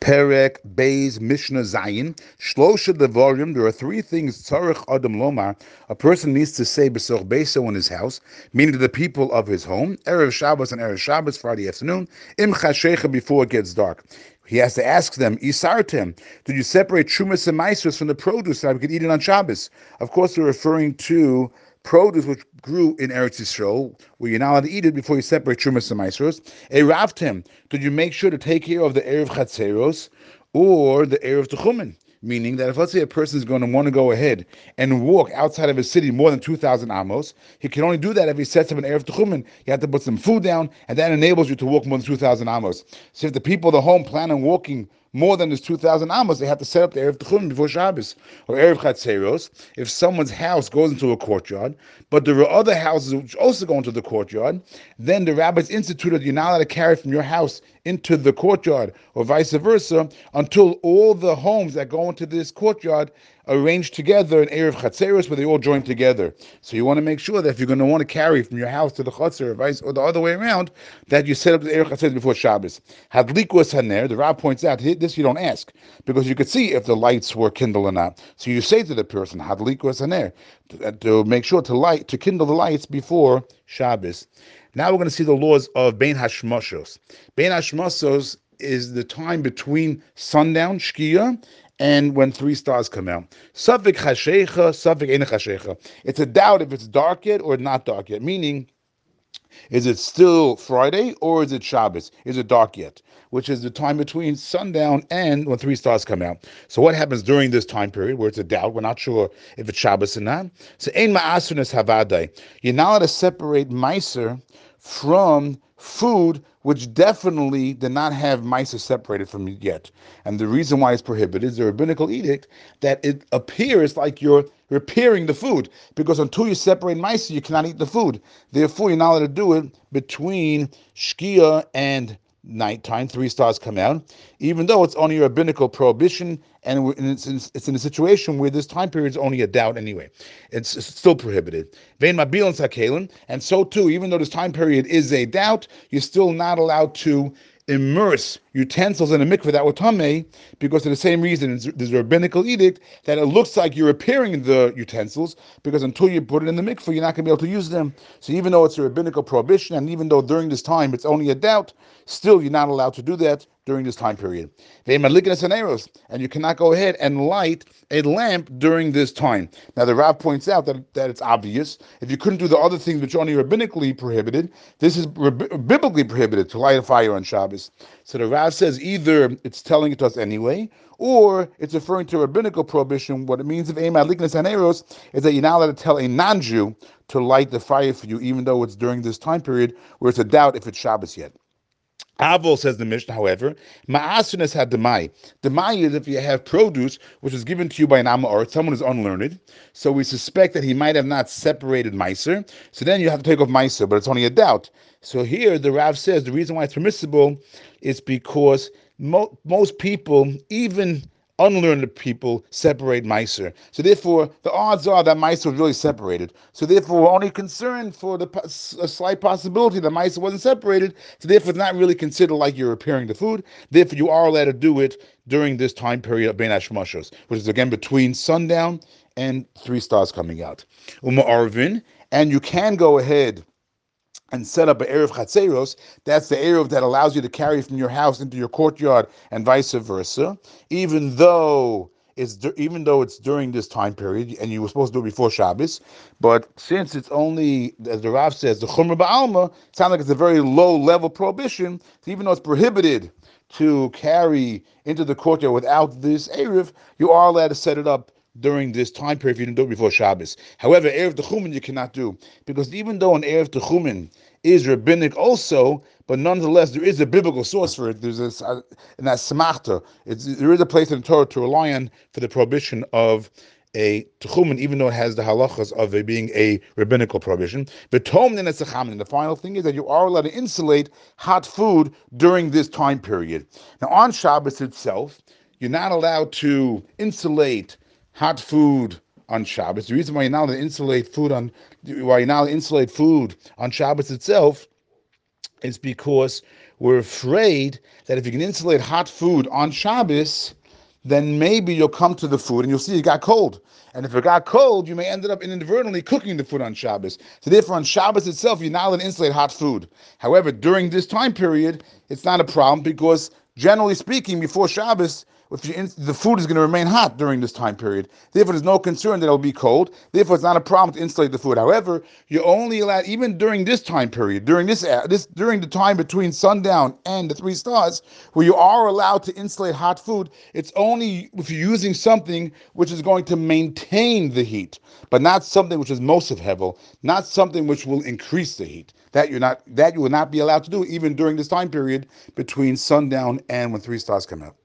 Perek, Beis, Mishnah, Zayin. Shlosha Devarim. There are three things Tzarech Adam Lomar. A person needs to say Besoch Beso in his house, meaning to the people of his home. Erev Shabbos and Erev Shabbos, Friday afternoon. Im Chashecha before it gets dark. He has to ask them, Isartem, did you separate Trumas and Maasros from the produce that we could eat it on Shabbos? Of course, we're referring to produce which grew in Eretz Yisrael, where you're not allowed to eat it before you separate Trumas and Maasros. Eravtem, did you make sure to take care of the Eruv Chatzeros or the Eruv Techumin? Meaning that if let's say a person is going to want to go ahead and walk outside of a city more than 2,000 amos, he can only do that if he sets up an Eruv Techumin. You have to put some food down, and that enables you to walk more than 2,000 amos. So if the people of the home plan on walking more than this 2,000 amos, they have to set up the Eruv Techumin before Shabbos. Or Eruv Chatzeros, if someone's house goes into a courtyard, but there are other houses which also go into the courtyard, then the rabbis instituted you're not allowed to carry from your house into the courtyard or vice versa until all the homes that go into this courtyard arranged together in Eruv Chatzeros where they all join together. So you want to make sure that if you're going to want to carry from your house to the Chatzer or vice or the other way around, that you set up the Eruv Chatzeros before Shabbos. Hadlikus Haner, the Rav points out, this you don't ask because you could see if the lights were kindled or not. So you say to the person, Hadlikus Haner, to, uh, to make sure to light, to kindle the lights before Shabbos. Now we're going to see the laws of Bein Hashmoshos. Bein Hashmoshos is the time between sundown, Shkia, and when three stars come out. Safik Hashecha, Safik Ein Hashecha. It's a doubt if it's dark yet or not dark yet, meaning is it still Friday or is it Shabbos? Is it dark yet? Which is the time between sundown and when three stars come out. So what happens during this time period where it's a doubt? We're not sure if it's Shabbos or not. So ein ma'asunas havadai. You're not allowed to separate meiser from food which definitely did not have meiser separated from it yet. And the reason why it's prohibited is the rabbinical edict that it appears like you're repairing the food because until you separate meiser, you cannot eat the food. Therefore, you're not allowed to do it between Shkia and nighttime, three stars come out, even though it's only a rabbinical prohibition and it's in, it's in a situation where this time period is only a doubt anyway. It's, it's still prohibited. And so too, even though this time period is a doubt, you're still not allowed to immerse utensils in a mikveh that were tamei because of the same reason there's a rabbinical edict that it looks like you're repairing the utensils because until you put it in the mikveh you're not going to be able to use them. So even though it's a rabbinical prohibition and even though during this time it's only a doubt still you're not allowed to do that during this time period and you cannot go ahead and light a lamp during this time now the Rav points out that, that it's obvious if you couldn't do the other things which are only rabbinically prohibited this is biblically prohibited to light a fire on Shabbos so the Rav says either it's telling it to us anyway, or it's referring to rabbinical prohibition. What it means of Ema Liknas Haneros is that you're not allowed to tell a non Jew to light the fire for you, even though it's during this time period where it's a doubt if it's Shabbos yet. Avol says the Mishnah, however, Ma'asunas had demai. Demai is if you have produce which is given to you by an Amma or someone who's unlearned. So we suspect that he might have not separated Meiser. So then you have to take off Meiser, but it's only a doubt. So here the Rav says the reason why it's permissible is because mo- most people, even unlearned people separate Meiser. So therefore, the odds are that Meiser was really separated. So therefore, we're only concerned for the a slight possibility that Meiser wasn't separated. So therefore, it's not really considered like you're repairing the food. Therefore, you are allowed to do it during this time period of Bein Hashmoshos, which is again between sundown and three stars coming out. Uma Arvin, and you can go ahead and set up an Eruv Chatzeros, that's the Eruv that allows you to carry from your house into your courtyard and vice versa, even though it's even though it's during this time period and you were supposed to do it before Shabbos, but since it's only, as the Rav says, the Chumra Ba'alma, it sounds like it's a very low level prohibition, even though it's prohibited to carry into the courtyard without this Eruv, you are allowed to set it up during this time period if you didn't do it before Shabbos. However, Eruv Techumin you cannot do because even though an Eruv Techumin is rabbinic also, but nonetheless there is a biblical source for it. There's a, in that Samachta, there is a place in the Torah to rely on for the prohibition of a techumin, even though it has the halachas of it being a rabbinical prohibition. But tom then it's. The final thing is that you are allowed to insulate hot food during this time period. Now on Shabbos itself, you're not allowed to insulate hot food on Shabbos. The reason why you're not allowed to insulate food on why you're not allowed to insulate food on Shabbos itself is because we're afraid that if you can insulate hot food on Shabbos, then maybe you'll come to the food and you'll see it got cold. And if it got cold, you may end up inadvertently cooking the food on Shabbos. So therefore, on Shabbos itself, you're not allowed to insulate hot food. However, during this time period, it's not a problem because generally speaking, before Shabbos, the food is going to remain hot during this time period. Therefore, there's no concern that it'll be cold. Therefore, it's not a problem to insulate the food. However, you're only allowed, even during this time period, during this, uh, this during the time between sundown and the three stars, where you are allowed to insulate hot food, it's only if you're using something which is going to maintain the heat, but not something which is mosif hevel, not something which will increase the heat. That you're not that you will not be allowed to do even during this time period between sundown and when three stars come out.